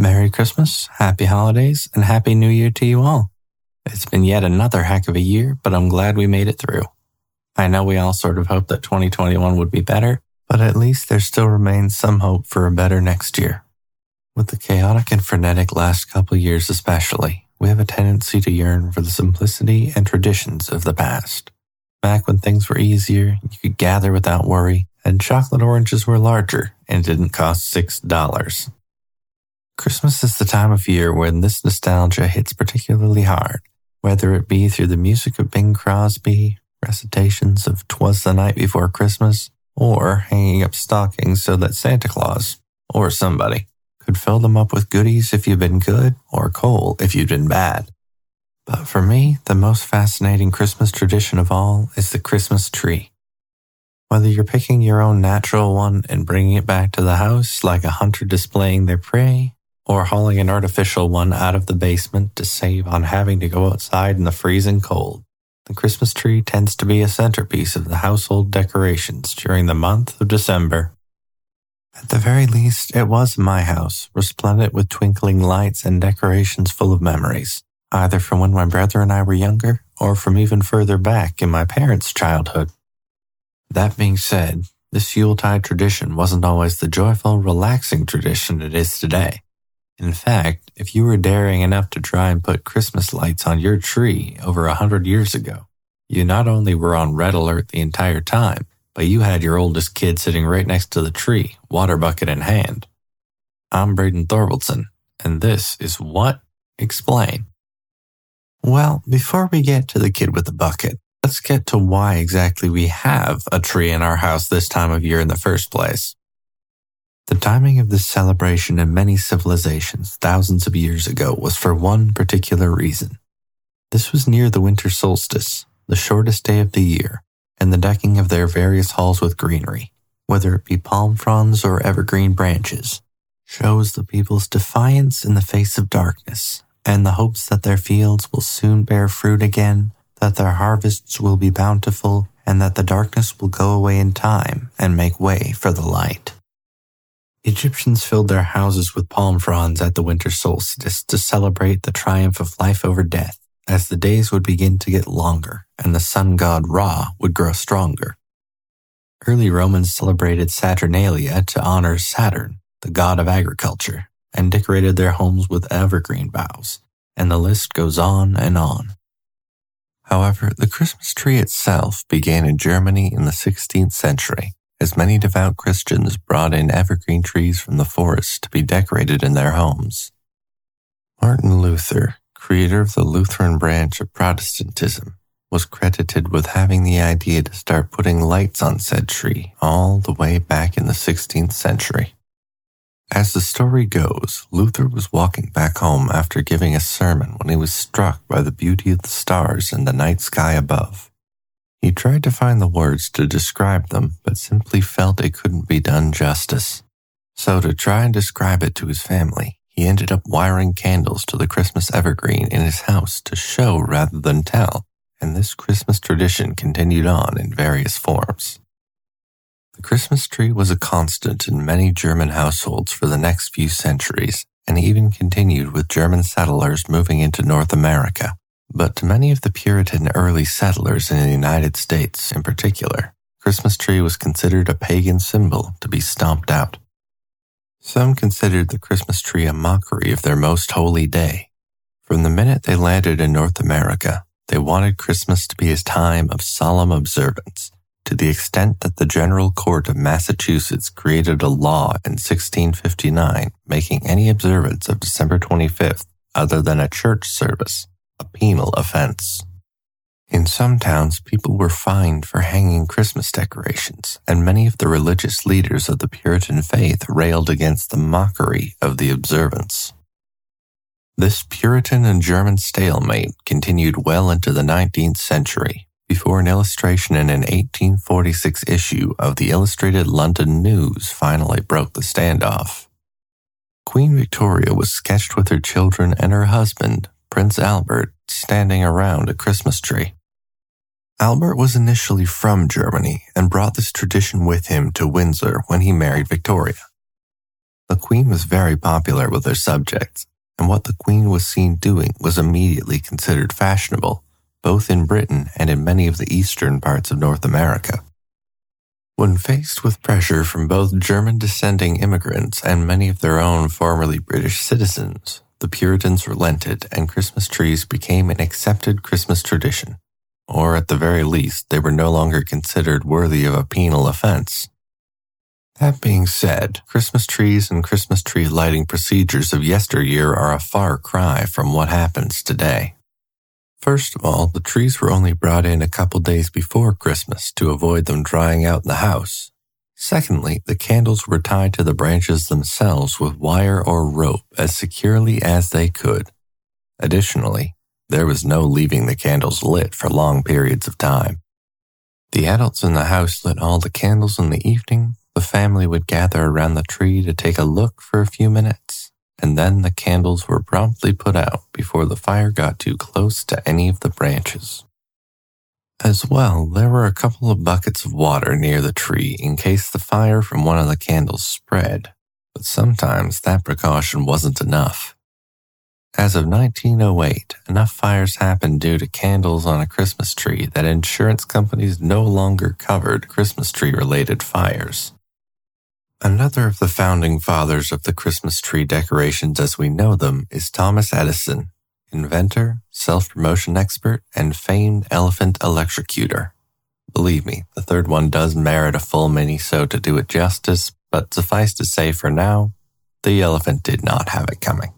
Merry Christmas, Happy Holidays, and Happy New Year to you all. It's been yet another heck of a year, but I'm glad we made it through. I know we all sort of hoped that 2021 would be better, but at least there still remains some hope for a better next year. With the chaotic and frenetic last couple years especially, we have a tendency to yearn for the simplicity and traditions of the past. Back when things were easier, you could gather without worry, and chocolate oranges were larger and didn't cost $6. Christmas is the time of year when this nostalgia hits particularly hard, whether it be through the music of Bing Crosby, recitations of Twas the Night Before Christmas, or hanging up stockings so that Santa Claus, or somebody, could fill them up with goodies if you've been good or coal if you've been bad. But for me, the most fascinating Christmas tradition of all is the Christmas tree. Whether you're picking your own natural one and bringing it back to the house like a hunter displaying their prey, or hauling an artificial one out of the basement to save on having to go outside in the freezing cold, the Christmas tree tends to be a centerpiece of the household decorations during the month of December. At the very least, it was my house, resplendent with twinkling lights and decorations full of memories, either from when my brother and I were younger or from even further back in my parents' childhood. That being said, this Yuletide tradition wasn't always the joyful, relaxing tradition it is today. In fact, if you were daring enough to try and put Christmas lights on your tree over a hundred years ago, you not only were on red alert the entire time, but you had your oldest kid sitting right next to the tree, water bucket in hand. I'm Braden Thorvaldson, and this is What? Explain. Well, before we get to the kid with the bucket, let's get to why exactly we have a tree in our house this time of year in the first place. The timing of this celebration in many civilizations thousands of years ago was for one particular reason. This was near the winter solstice, the shortest day of the year, and the decking of their various halls with greenery, whether it be palm fronds or evergreen branches, shows the people's defiance in the face of darkness and the hopes that their fields will soon bear fruit again, that their harvests will be bountiful, and that the darkness will go away in time and make way for the light. Egyptians filled their houses with palm fronds at the winter solstice to celebrate the triumph of life over death as the days would begin to get longer and the sun god Ra would grow stronger. Early Romans celebrated Saturnalia to honor Saturn, the god of agriculture, and decorated their homes with evergreen boughs, and the list goes on and on. However, the Christmas tree itself began in Germany in the 16th century, as many devout Christians brought in evergreen trees from the forest to be decorated in their homes. Martin Luther, creator of the Lutheran branch of Protestantism, was credited with having the idea to start putting lights on said tree all the way back in the 16th century. As the story goes, Luther was walking back home after giving a sermon when he was struck by the beauty of the stars in the night sky above. He tried to find the words to describe them, but simply felt it couldn't be done justice. So to try and describe it to his family, he ended up wiring candles to the Christmas evergreen in his house to show rather than tell, and this Christmas tradition continued on in various forms. The Christmas tree was a constant in many German households for the next few centuries, and even continued with German settlers moving into North America. But to many of the Puritan early settlers in the United States in particular, Christmas tree was considered a pagan symbol to be stomped out. Some considered the Christmas tree a mockery of their most holy day. From the minute they landed in North America, they wanted Christmas to be a time of solemn observance, to the extent that the General Court of Massachusetts created a law in 1659 making any observance of December 25th other than a church service a penal offense. In some towns, people were fined for hanging Christmas decorations, and many of the religious leaders of the Puritan faith railed against the mockery of the observance. This Puritan and German stalemate continued well into the 19th century before an illustration in an 1846 issue of the Illustrated London News finally broke the standoff. Queen Victoria was sketched with her children and her husband, Prince Albert, standing around a Christmas tree. Albert was initially from Germany and brought this tradition with him to Windsor when he married Victoria. The Queen was very popular with her subjects, and what the Queen was seen doing was immediately considered fashionable, both in Britain and in many of the eastern parts of North America. When faced with pressure from both German descending immigrants and many of their own formerly British citizens, the Puritans relented and Christmas trees became an accepted Christmas tradition. Or at the very least, they were no longer considered worthy of a penal offense. That being said, Christmas trees and Christmas tree lighting procedures of yesteryear are a far cry from what happens today. First of all, the trees were only brought in a couple days before Christmas to avoid them drying out in the house. Secondly, the candles were tied to the branches themselves with wire or rope as securely as they could. Additionally, there was no leaving the candles lit for long periods of time. The adults in the house lit all the candles in the evening the family would gather around the tree to take a look for a few minutes, and then the candles were promptly put out before the fire got too close to any of the branches. As well, there were a couple of buckets of water near the tree in case the fire from one of the candles spread, but sometimes that precaution wasn't enough. As of 1908, enough fires happened due to candles on a Christmas tree that insurance companies no longer covered Christmas tree related fires. Another of the founding fathers of the Christmas tree decorations as we know them is Thomas Edison, inventor, self-promotion expert, and famed elephant electrocutor. Believe me, the third one does merit a full mini-so to do it justice, but suffice to say for now, the elephant did not have it coming.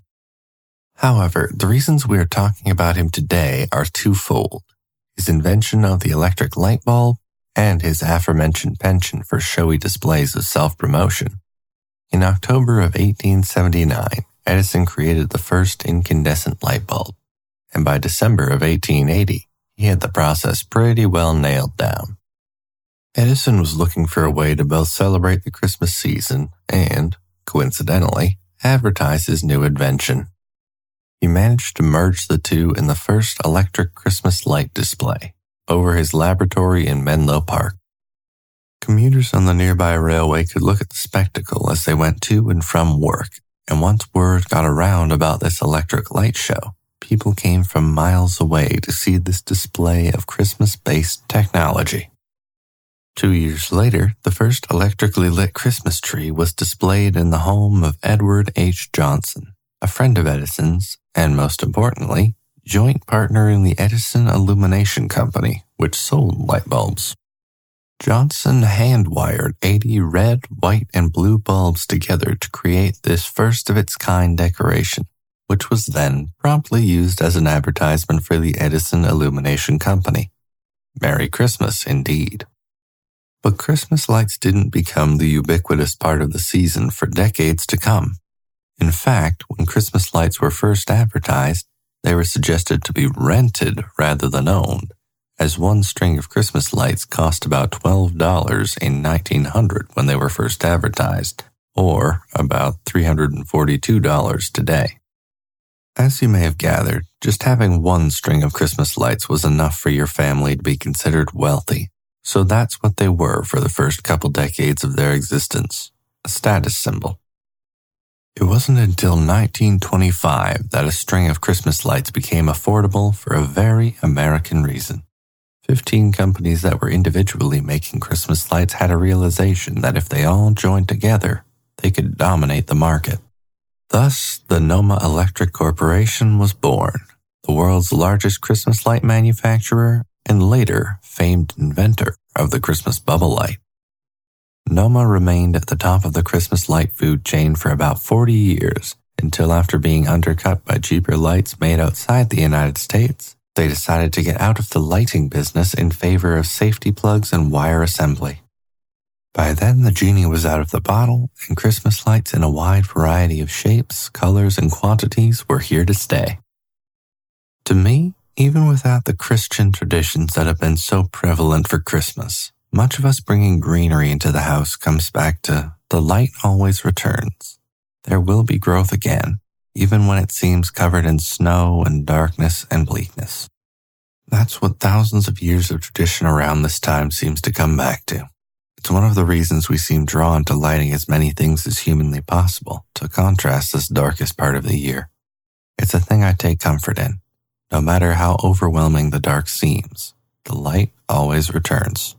However, the reasons we are talking about him today are twofold. His invention of the electric light bulb and his aforementioned penchant for showy displays of self-promotion. In October of 1879, Edison created the first incandescent light bulb, and by December of 1880, he had the process pretty well nailed down. Edison was looking for a way to both celebrate the Christmas season and, coincidentally, advertise his new invention. He managed to merge the two in the first electric Christmas light display, over his laboratory in Menlo Park. Commuters on the nearby railway could look at the spectacle as they went to and from work, and once word got around about this electric light show, people came from miles away to see this display of Christmas based technology. Two years later, the first electrically lit Christmas tree was displayed in the home of Edward H. Johnson, a friend of Edison's, and most importantly, joint partner in the Edison Illumination Company, which sold light bulbs. Johnson hand wired 80 red, white, and blue bulbs together to create this first of its kind decoration, which was then promptly used as an advertisement for the Edison Illumination Company. Merry Christmas, indeed. But Christmas lights didn't become the ubiquitous part of the season for decades to come. In fact, when Christmas lights were first advertised, they were suggested to be rented rather than owned, as one string of Christmas lights cost about $12 in 1900 when they were first advertised, or about $342 today. As you may have gathered, just having one string of Christmas lights was enough for your family to be considered wealthy. So that's what they were for the first couple decades of their existence a status symbol. It wasn't until 1925 that a string of Christmas lights became affordable for a very American reason. Fifteen companies that were individually making Christmas lights had a realization that if they all joined together, they could dominate the market. Thus, the Noma Electric Corporation was born, the world's largest Christmas light manufacturer and later famed inventor of the Christmas bubble light. Noma remained at the top of the Christmas light food chain for about 40 years until after being undercut by cheaper lights made outside the United States, they decided to get out of the lighting business in favor of safety plugs and wire assembly. By then, the genie was out of the bottle, and Christmas lights in a wide variety of shapes, colors, and quantities were here to stay. To me, even without the Christian traditions that have been so prevalent for Christmas, much of us bringing greenery into the house comes back to the light always returns. There will be growth again, even when it seems covered in snow and darkness and bleakness. That's what thousands of years of tradition around this time seems to come back to. It's one of the reasons we seem drawn to lighting as many things as humanly possible to contrast this darkest part of the year. It's a thing I take comfort in. No matter how overwhelming the dark seems, the light always returns.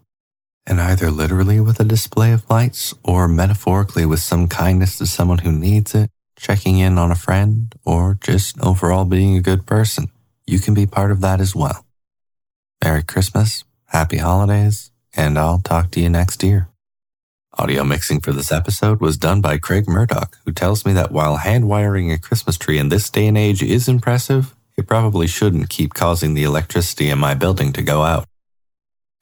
And either literally with a display of lights or metaphorically with some kindness to someone who needs it, checking in on a friend, or just overall being a good person, you can be part of that as well. Merry Christmas, Happy Holidays, and I'll talk to you next year. Audio mixing for this episode was done by Craig Murdoch, who tells me that while hand wiring a Christmas tree in this day and age is impressive, it probably shouldn't keep causing the electricity in my building to go out.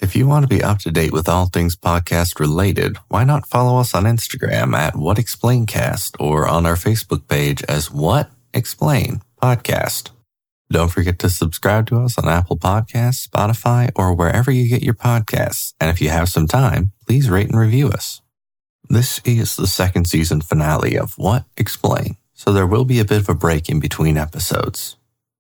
If you want to be up to date with all things podcast related, why not follow us on Instagram at What Explaincast or on our Facebook page as What Explain Podcast. Don't forget to subscribe to us on Apple Podcasts, Spotify, or wherever you get your podcasts. And if you have some time, please rate and review us. This is the second season finale of What Explain, so there will be a bit of a break in between episodes.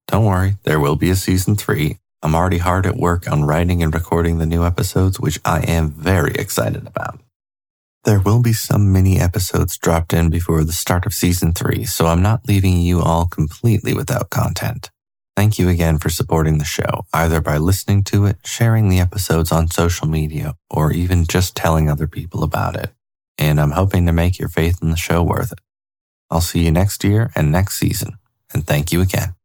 Don't worry, there will be a season three. I'm already hard at work on writing and recording the new episodes, which I am very excited about. There will be some mini episodes dropped in before the start of season three, so I'm not leaving you all completely without content. Thank you again for supporting the show, either by listening to it, sharing the episodes on social media, or even just telling other people about it. And I'm hoping to make your faith in the show worth it. I'll see you next year and next season, and thank you again.